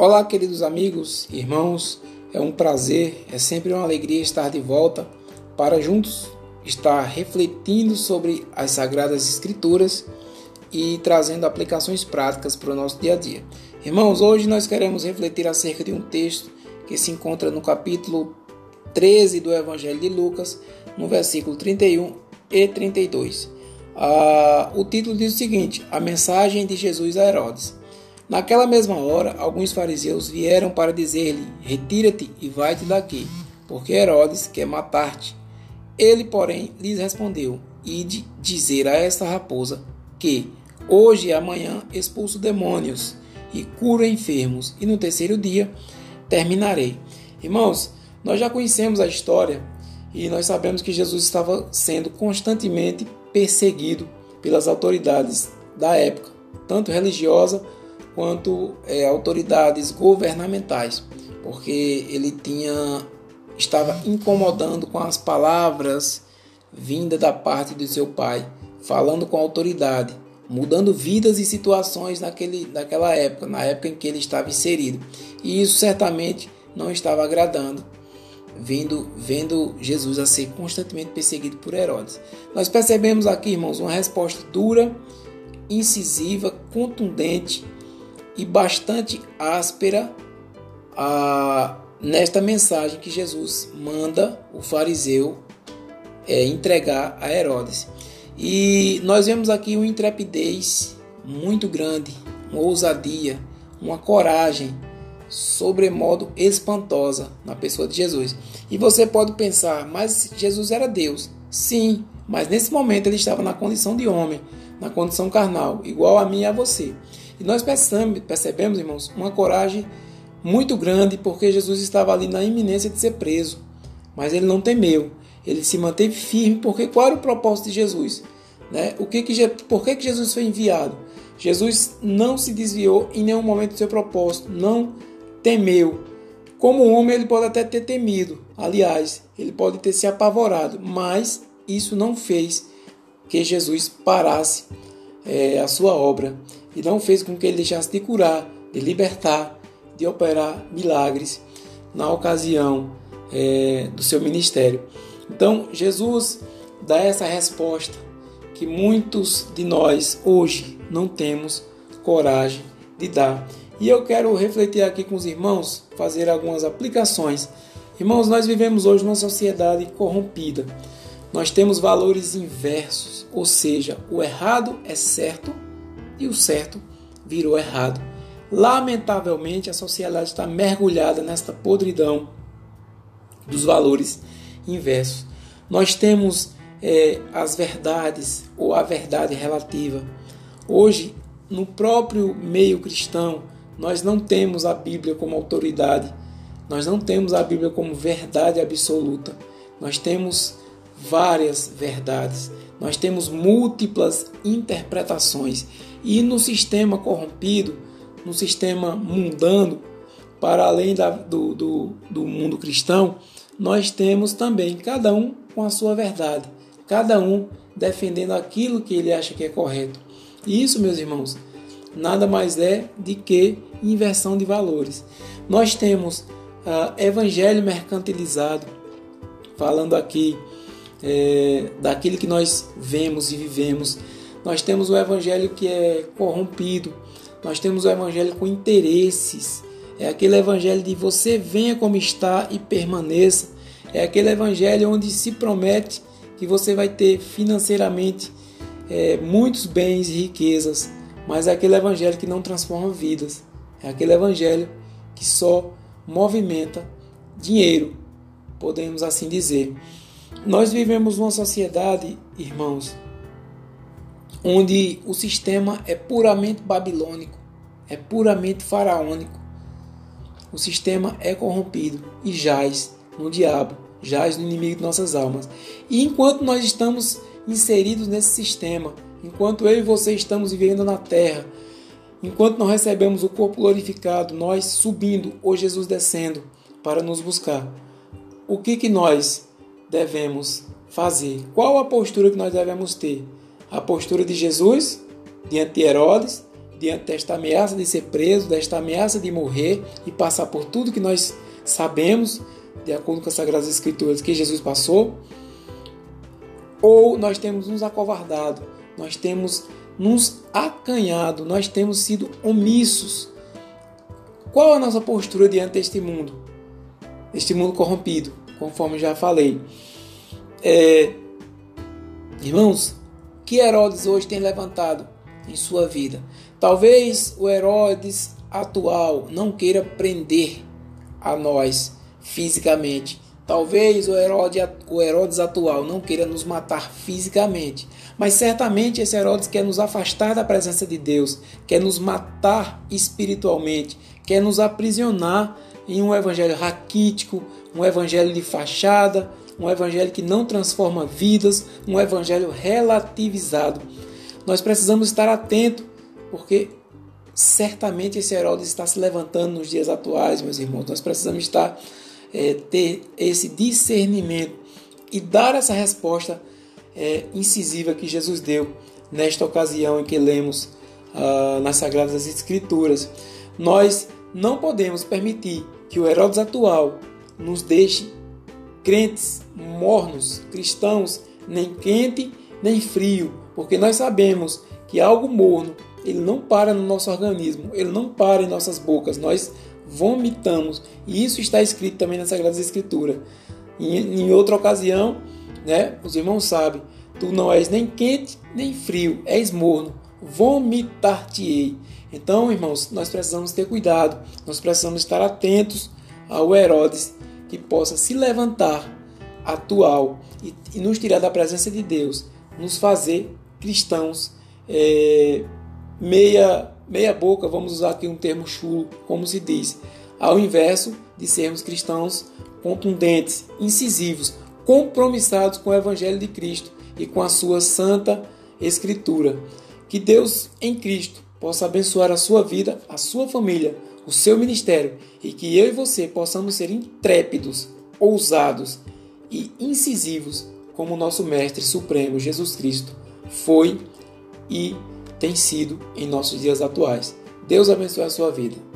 Olá, queridos amigos, irmãos, é um prazer, é sempre uma alegria estar de volta para juntos estar refletindo sobre as Sagradas Escrituras e trazendo aplicações práticas para o nosso dia a dia. Irmãos, hoje nós queremos refletir acerca de um texto que se encontra no capítulo 13 do Evangelho de Lucas, no versículo 31 e 32. Ah, o título diz o seguinte: A mensagem de Jesus a Herodes. Naquela mesma hora, alguns fariseus vieram para dizer-lhe: Retira-te e vai-te daqui, porque Herodes quer matar-te. Ele, porém, lhes respondeu: Ide dizer a esta raposa que hoje e amanhã expulso demônios e curo enfermos, e no terceiro dia terminarei. Irmãos, nós já conhecemos a história e nós sabemos que Jesus estava sendo constantemente perseguido pelas autoridades da época, tanto religiosa quanto é, autoridades governamentais, porque ele tinha estava incomodando com as palavras vindas da parte do seu pai, falando com autoridade, mudando vidas e situações naquele, naquela época, na época em que ele estava inserido. E isso certamente não estava agradando, vendo, vendo Jesus a ser constantemente perseguido por Herodes. Nós percebemos aqui, irmãos, uma resposta dura, incisiva, contundente e bastante áspera a, nesta mensagem que Jesus manda o fariseu é, entregar a Herodes. E nós vemos aqui uma intrepidez muito grande, uma ousadia, uma coragem sobremodo espantosa na pessoa de Jesus. E você pode pensar, mas Jesus era Deus. Sim, mas nesse momento ele estava na condição de homem, na condição carnal, igual a mim e a você. E nós percebemos, percebemos, irmãos, uma coragem muito grande, porque Jesus estava ali na iminência de ser preso. Mas ele não temeu, ele se manteve firme, porque qual era o propósito de Jesus? Né? O que que, por que, que Jesus foi enviado? Jesus não se desviou em nenhum momento do seu propósito, não temeu. Como homem, ele pode até ter temido, aliás, ele pode ter se apavorado, mas isso não fez que Jesus parasse é, a sua obra e não fez com que ele deixasse de curar, de libertar, de operar milagres na ocasião é, do seu ministério. Então, Jesus dá essa resposta que muitos de nós hoje não temos coragem de dar. E eu quero refletir aqui com os irmãos, fazer algumas aplicações. Irmãos, nós vivemos hoje numa sociedade corrompida. Nós temos valores inversos, ou seja, o errado é certo e o certo virou errado. Lamentavelmente, a sociedade está mergulhada nesta podridão dos valores inversos. Nós temos é, as verdades ou a verdade relativa. Hoje, no próprio meio cristão, nós não temos a Bíblia como autoridade, nós não temos a Bíblia como verdade absoluta. Nós temos várias verdades, nós temos múltiplas interpretações. E no sistema corrompido, no sistema mundano, para além da, do, do, do mundo cristão, nós temos também cada um com a sua verdade, cada um defendendo aquilo que ele acha que é correto. E isso, meus irmãos, nada mais é de que inversão de valores. Nós temos uh, evangelho mercantilizado, falando aqui é, daquilo que nós vemos e vivemos. Nós temos o evangelho que é corrompido, nós temos o evangelho com interesses. É aquele evangelho de você venha como está e permaneça. É aquele evangelho onde se promete que você vai ter financeiramente é, muitos bens e riquezas, mas é aquele evangelho que não transforma vidas. É aquele evangelho que só movimenta dinheiro, podemos assim dizer. Nós vivemos numa sociedade, irmãos, onde o sistema é puramente babilônico, é puramente faraônico. O sistema é corrompido e jaz no diabo, jaz no inimigo de nossas almas. E enquanto nós estamos inseridos nesse sistema, enquanto eu e você estamos vivendo na terra, enquanto não recebemos o corpo glorificado, nós subindo ou Jesus descendo para nos buscar, o que que nós devemos fazer? Qual a postura que nós devemos ter? A postura de Jesus diante de Herodes, diante desta ameaça de ser preso, desta ameaça de morrer e passar por tudo que nós sabemos, de acordo com as Sagradas Escrituras, que Jesus passou, ou nós temos nos acovardado, nós temos nos acanhado, nós temos sido omissos. Qual a nossa postura diante deste mundo? Este mundo corrompido, conforme já falei. É, irmãos, que Herodes hoje tem levantado em sua vida? Talvez o Herodes atual não queira prender a nós fisicamente, Talvez o Herodes, o Herodes atual não queira nos matar fisicamente, mas certamente esse Herodes quer nos afastar da presença de Deus, quer nos matar espiritualmente, quer nos aprisionar em um evangelho raquítico, um evangelho de fachada, um evangelho que não transforma vidas, um evangelho relativizado. Nós precisamos estar atentos, porque certamente esse Herodes está se levantando nos dias atuais, meus irmãos. Nós precisamos estar é, ter esse discernimento e dar essa resposta é, incisiva que Jesus deu nesta ocasião em que lemos ah, nas Sagradas Escrituras. Nós não podemos permitir que o Herodes atual nos deixe crentes, mornos, cristãos, nem quente nem frio, porque nós sabemos que algo morno ele não para no nosso organismo, ele não para em nossas bocas. Nós vomitamos. E isso está escrito também nas Sagradas Escrituras. Em, em outra ocasião, né, os irmãos sabem, tu não és nem quente nem frio, és morno, vomitar-te-ei. Então, irmãos, nós precisamos ter cuidado, nós precisamos estar atentos ao Herodes que possa se levantar atual e, e nos tirar da presença de Deus, nos fazer cristãos é, meia meia boca, vamos usar aqui um termo chulo, como se diz, ao inverso de sermos cristãos contundentes, incisivos, compromissados com o Evangelho de Cristo e com a sua santa Escritura. Que Deus em Cristo possa abençoar a sua vida, a sua família, o seu ministério e que eu e você possamos ser intrépidos, ousados e incisivos como nosso Mestre Supremo Jesus Cristo foi e tem sido em nossos dias atuais. Deus abençoe a sua vida.